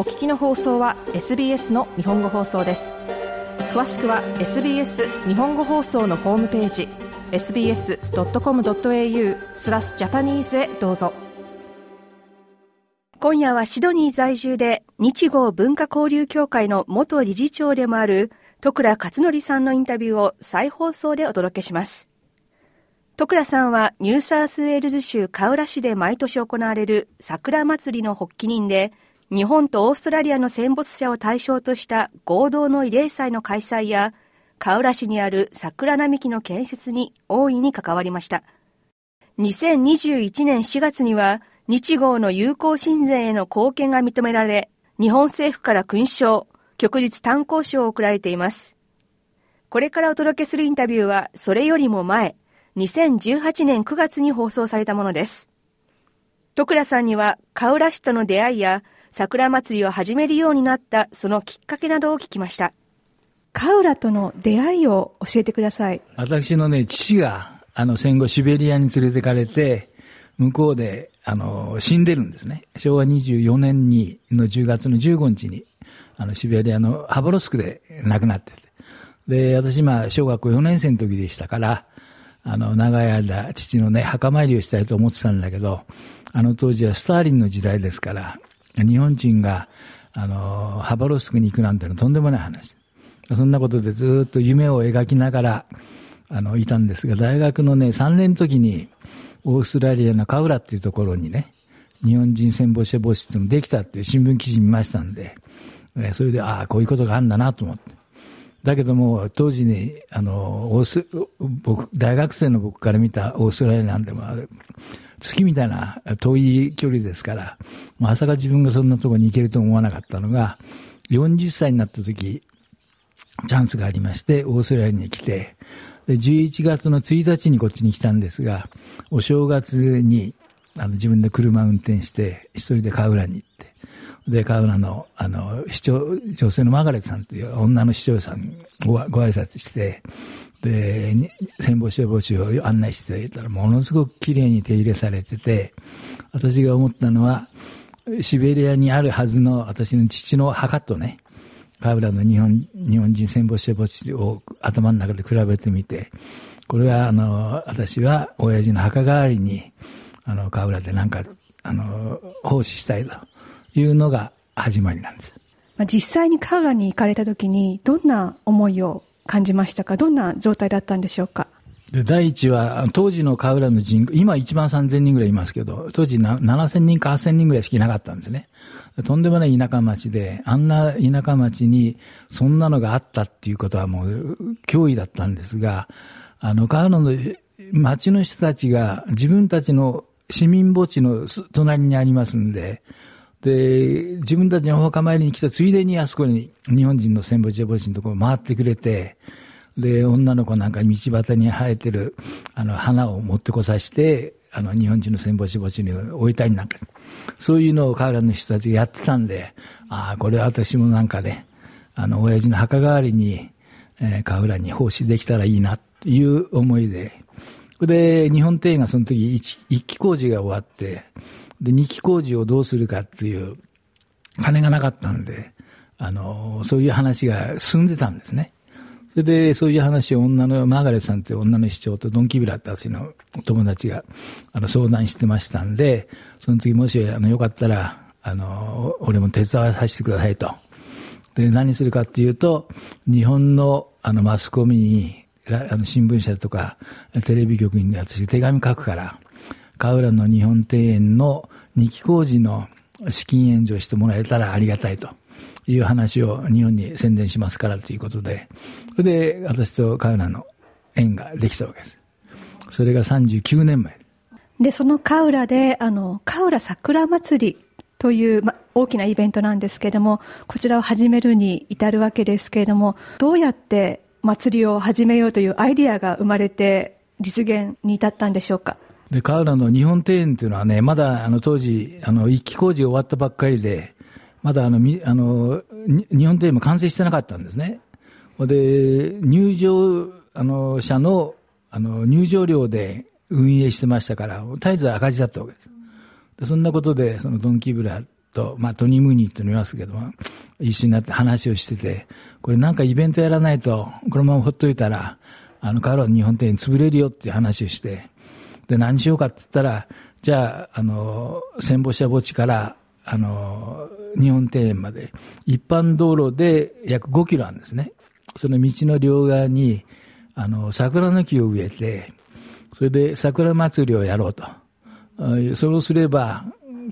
お聞きの放送は SBS の日本語放送です。詳しくは SBS 日本語放送のホームページ sbs.com.au スラスジャパニーズへどうぞ。今夜はシドニー在住で日豪文化交流協会の元理事長でもある徳倉勝則さんのインタビューを再放送でお届けします。徳倉さんはニューサースウェールズ州カウラ市で毎年行われる桜祭りの発起人で日本とオーストラリアの戦没者を対象とした合同の慰霊祭の開催や、カウラ市にある桜並木の建設に大いに関わりました。2021年4月には、日豪の友好親善への貢献が認められ、日本政府から勲章、旭日炭鉱賞を贈られています。これからお届けするインタビューは、それよりも前、2018年9月に放送されたものです。徳倉さんには、カウラ市との出会いや、桜祭りを始めるようになったそのきっかけなどを聞きました。カウラとの出会いを教えてください。私のね、父が、あの、戦後シベリアに連れてかれて、向こうで、あの、死んでるんですね。昭和24年に、の10月の15日に、あの、シベリアのハバロスクで亡くなってて。で、私、まあ、小学校4年生の時でしたから、あの、長い間、父のね、墓参りをしたいと思ってたんだけど、あの当時はスターリンの時代ですから、日本人が、あの、ハバロスクに行くなんてのとんでもない話。そんなことでずっと夢を描きながら、あの、いたんですが、大学のね、3年の時に、オーストラリアのカウラっていうところにね、日本人戦没者墓地っていうのできたっていう新聞記事見ましたんで、えそれで、ああ、こういうことがあるんだなと思って。だけども、当時に、あの、僕、大学生の僕から見たオーストラリアなんでもある、月みたいな遠い距離ですから、まさか自分がそんなとこに行けると思わなかったのが、40歳になった時、チャンスがありまして、オーストラリアに来て、で11月の1日にこっちに来たんですが、お正月にあの自分で車運転して、一人でカウラに行って、で、カウラの、あの、市長、女性のマーガレットさんという女の市長さんごご挨拶して、で、戦没者墓地を案内していたら、ものすごく綺麗に手入れされてて、私が思ったのは、シベリアにあるはずの私の父の墓とね、カブラの日本日本人戦没者墓地を頭の中で比べてみて、これは、あの、私は親父の墓代わりに、あの、カブラでなんか、あの、奉仕したいというのが始まりなんです。実際にカウラに行かれた時に、どんな思いを感じましたか？どんな状態だったんでしょうか？で第一は、当時の河浦の人口、今1万3000人ぐらいいますけど、当時7000人か8000人ぐらいしかいなかったんですね。とんでもない田舎町で、あんな田舎町にそんなのがあったっていうことはもう脅威だったんですが、あの、河浦の町の人たちが自分たちの市民墓地の隣にありますんで、で、自分たちのお墓参りに来たついでにあそこに日本人の戦没者墓地のところ回ってくれて、で、女の子なんか道端に生えてる、あの、花を持ってこさして、あの、日本人の戦没者墓地に置いたりなんか、そういうのを彼らの人たちがやってたんで、ああ、これ私もなんかね、あの、親父の墓代わりに、えー、河浦に奉仕できたらいいな、という思いで、で、日本庭園がその時一、一期工事が終わって、で、二期工事をどうするかっていう、金がなかったんで、あの、そういう話が進んでたんですね。それで、そういう話を女の、マーガレットさんという女の市長とドン・キビラって私のお友達が、あの、相談してましたんで、その時もし、あの、よかったら、あの、俺も手伝わさせてくださいと。で、何するかっていうと、日本の、あの、マスコミに、あの、新聞社とか、テレビ局に私手紙書くから、河浦の日本庭園の二期工事の資金援助してもらえたらありがたいという話を日本に宣伝しますからということで、それで私と河浦の縁ができたわけです。それが39年前。で、その河浦で、あの、河浦桜祭りという、ま、大きなイベントなんですけれども、こちらを始めるに至るわけですけれども、どうやって祭りを始めようというアイディアが生まれて実現に至ったんでしょうか？で、河浦の日本庭園っていうのはね、まだあの当時、あの、一期工事終わったばっかりで、まだあの、みあの、日本庭園も完成してなかったんですね。で、入場、あの、者の、あの、入場料で運営してましたから、絶えず赤字だったわけです。でそんなことで、そのドンキブラと、まあ、トニー・ムーニーってのいますけども、一緒になって話をしてて、これなんかイベントやらないと、このままほっといたら、あの、カロン日本庭園潰れるよっていう話をして、で、何しようかって言ったら、じゃあ、あの、千歩車墓地から、あの、日本庭園まで、一般道路で約5キロあるんですね。その道の両側に、あの、桜の木を植えて、それで桜祭りをやろうと。そうすれば、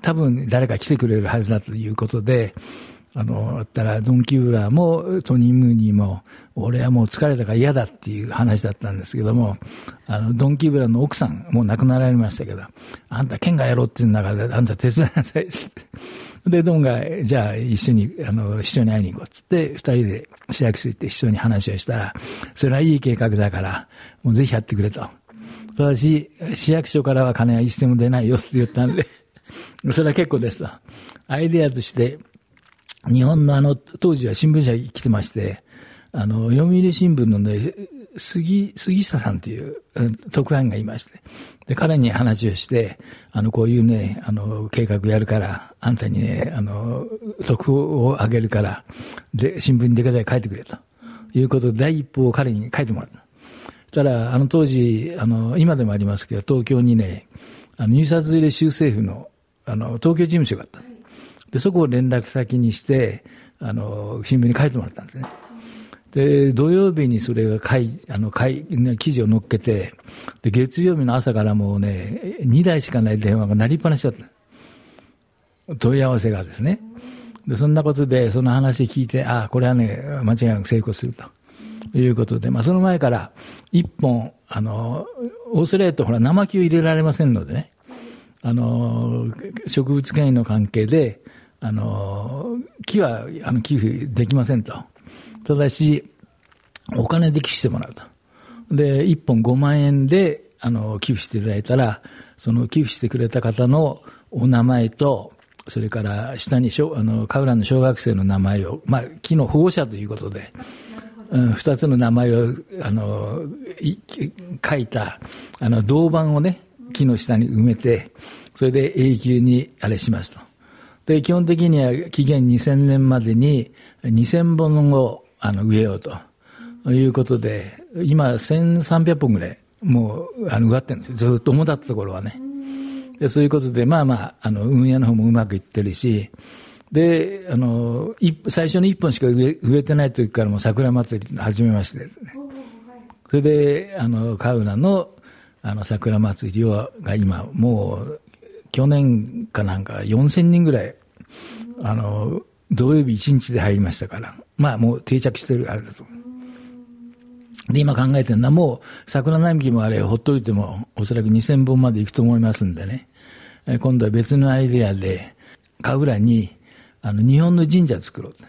多分誰か来てくれるはずだということで、あの、だったら、ドン・キューラーも、トニー・ムーニーも、俺はもう疲れたから嫌だっていう話だったんですけども、あの、ドン・キューラーの奥さん、もう亡くなられましたけど、あんた県がやろうっていう中で、あんた手伝いなさいって。で、ドンが、じゃあ一緒に、あの、一緒に会いに行こうっつって、二人で市役所行って一緒に話をしたら、それはいい計画だから、もうぜひやってくれと。ただし、市役所からは金は一銭も出ないよって言ったんで、それは結構ですと。アイデアとして、日本のあの、当時は新聞社来てまして、あの、読売新聞のね、杉、杉下さんっていう特派員がいまして、で、彼に話をして、あの、こういうね、あの、計画やるから、あんたにね、あの、特報をあげるから、で、新聞に出方で書いてくれと。いうことで、第一報を彼に書いてもらった。そしたら、あの当時、あの、今でもありますけど、東京にね、あの、入札入れ州政府の、あの、東京事務所があった。で、そこを連絡先にして、あの、新聞に書いてもらったんですね。で、土曜日にそれが書い、あの、書い、記事を載っけて、で、月曜日の朝からもうね、2台しかない電話が鳴りっぱなしだった。問い合わせがですね。で、そんなことで、その話聞いて、ああ、これはね、間違いなく成功すると。いうことで、まあ、その前から、一本、あの、オーストラリアとほら、生木を入れられませんのでね、あの、植物権威の関係で、あの、木は、あの、寄付できませんと。ただし、お金で寄付してもらうと。で、1本5万円で、あの、寄付していただいたら、その寄付してくれた方のお名前と、それから下にあの、カウランの小学生の名前を、まあ、木の保護者ということで、うん、二つの名前を、あの、書いた、あの、銅板をね、木の下に埋めて、それで永久にあれしますと。で、基本的には紀元2000年までに2000本をあの植えようということで、今1300本ぐらいもうあの植わってるんですよ。ずっと主だったところはね。でそういうことで、まあまあ、あの、運営の方もうまくいってるし、で、あの、最初の一本しか植え植えてない時からも桜祭り始めましてですね。それで、あの、カウナの、あの、桜祭りを、が今、もう、去年かなんか4000人ぐらい、あの、土曜日1日で入りましたから、まあもう定着してるあれだと。で、今考えてるのはもう桜並木もあれほっといてもおそらく2000本まで行くと思いますんでね。今度は別のアイデアで、神楽にあの日本の神社を作ろうと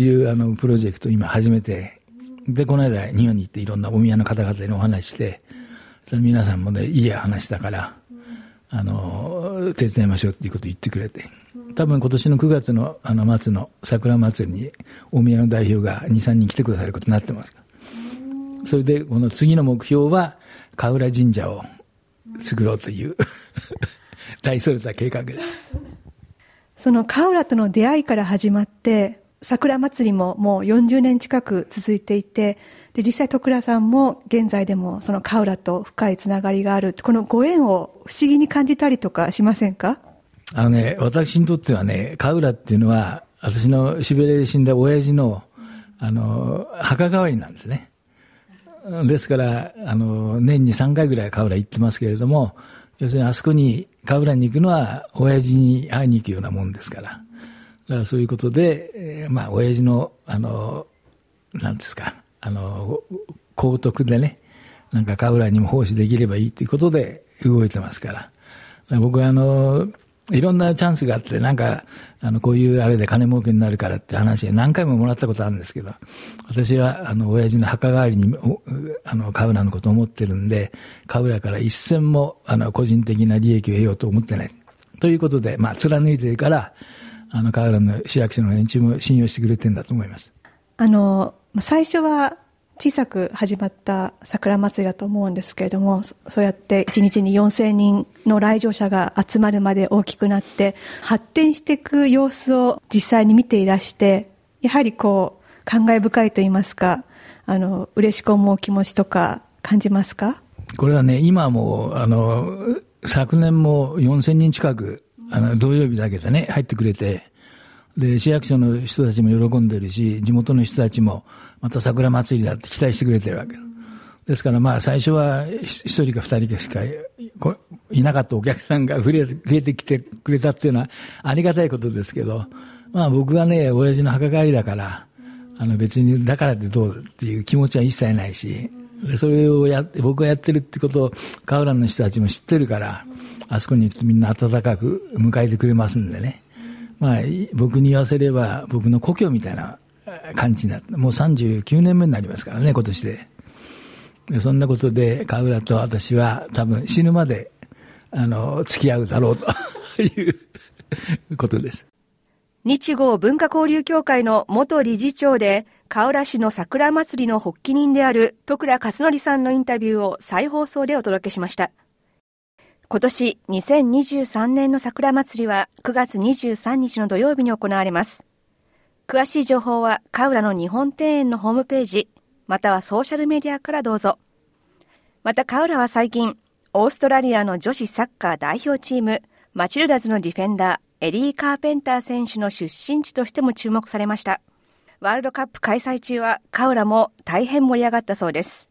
いうあのプロジェクトを今始めて、で、この間日本に行っていろんなお宮の方々にお話して、それ皆さんもね、いい話だから、あの、手伝いましょうっていうことを言ってくれて、多分今年の9月のあの末の桜祭りに大宮の代表が2、3人来てくださることになってます。それで、この次の目標は、河浦神社を作ろうという 大それた計画です。その河浦との出会いから始まって、桜祭りももう40年近く続いていて、で、実際徳良さんも現在でもそのカウラと深いつながりがある。このご縁を不思議に感じたりとかしませんか？あのね、私にとってはね、カウラっていうのは、私のシベリアで死んだ親父の、あの、墓代わりなんですね。ですから、あの、年に3回ぐらいカウラ行ってますけれども、要するにあそこに、カウラに行くのは、親父に会いに行くようなもんですから。だからそういうことで、まあ、親父の、あの、なんですか、あの、高徳でね、なんかカウラにも奉仕できればいいということで動いてますから。から僕はあの、いろんなチャンスがあって、なんか、あの、こういうあれで金儲けになるからって話何回ももらったことあるんですけど、私は、あの、親父の墓代わりに、あの、カウラのことを思ってるんで、カウラから一銭も、あの、個人的な利益を得ようと思ってない。ということで、まあ、貫いてるから、あの、カウラの市役所の連中も信用してくれてるんだと思います。あの、最初は小さく始まった桜祭りだと思うんですけれども、そうやって1日に4000人の来場者が集まるまで大きくなって、発展していく様子を実際に見ていらして、やはりこう、感慨深いと言いますか、あの、嬉しく思う気持ちとか感じますか？これはね、今も、あの、昨年も4000人近く、あの、土曜日だけでね、入ってくれて、で、市役所の人たちも喜んでるし、地元の人たちも、また桜祭りだって期待してくれてるわけですからまあ最初は一人か二人しかいなかったお客さんが 増えてきてくれたっていうのはありがたいことですけど、まあ僕はね、親父の墓帰りだから、あの別にだからってどうっていう気持ちは一切ないし、それをや、僕がやってるってことを、河浦の人たちも知ってるから、あそこに行くとみんな温かく迎えてくれますんでね。まあ、僕に言わせれば、僕の故郷みたいな感じになって、もう39年目になりますからね、今年で。そんなことで、河浦と私は多分死ぬまで、あの、付き合うだろうということです。日豪文化交流協会の元理事長で、河浦市の桜祭りの発起人である徳倉勝則さんのインタビューを再放送でお届けしました。今年2023年の桜祭りは9月23日の土曜日に行われます。詳しい情報は、カウラの日本庭園のホームページ、またはソーシャルメディアからどうぞ。また、カウラは最近、オーストラリアの女子サッカー代表チーム、マチルダズのディフェンダー、エリー・カーペンター選手の出身地としても注目されました。ワールドカップ開催中は、カウラも大変盛り上がったそうです。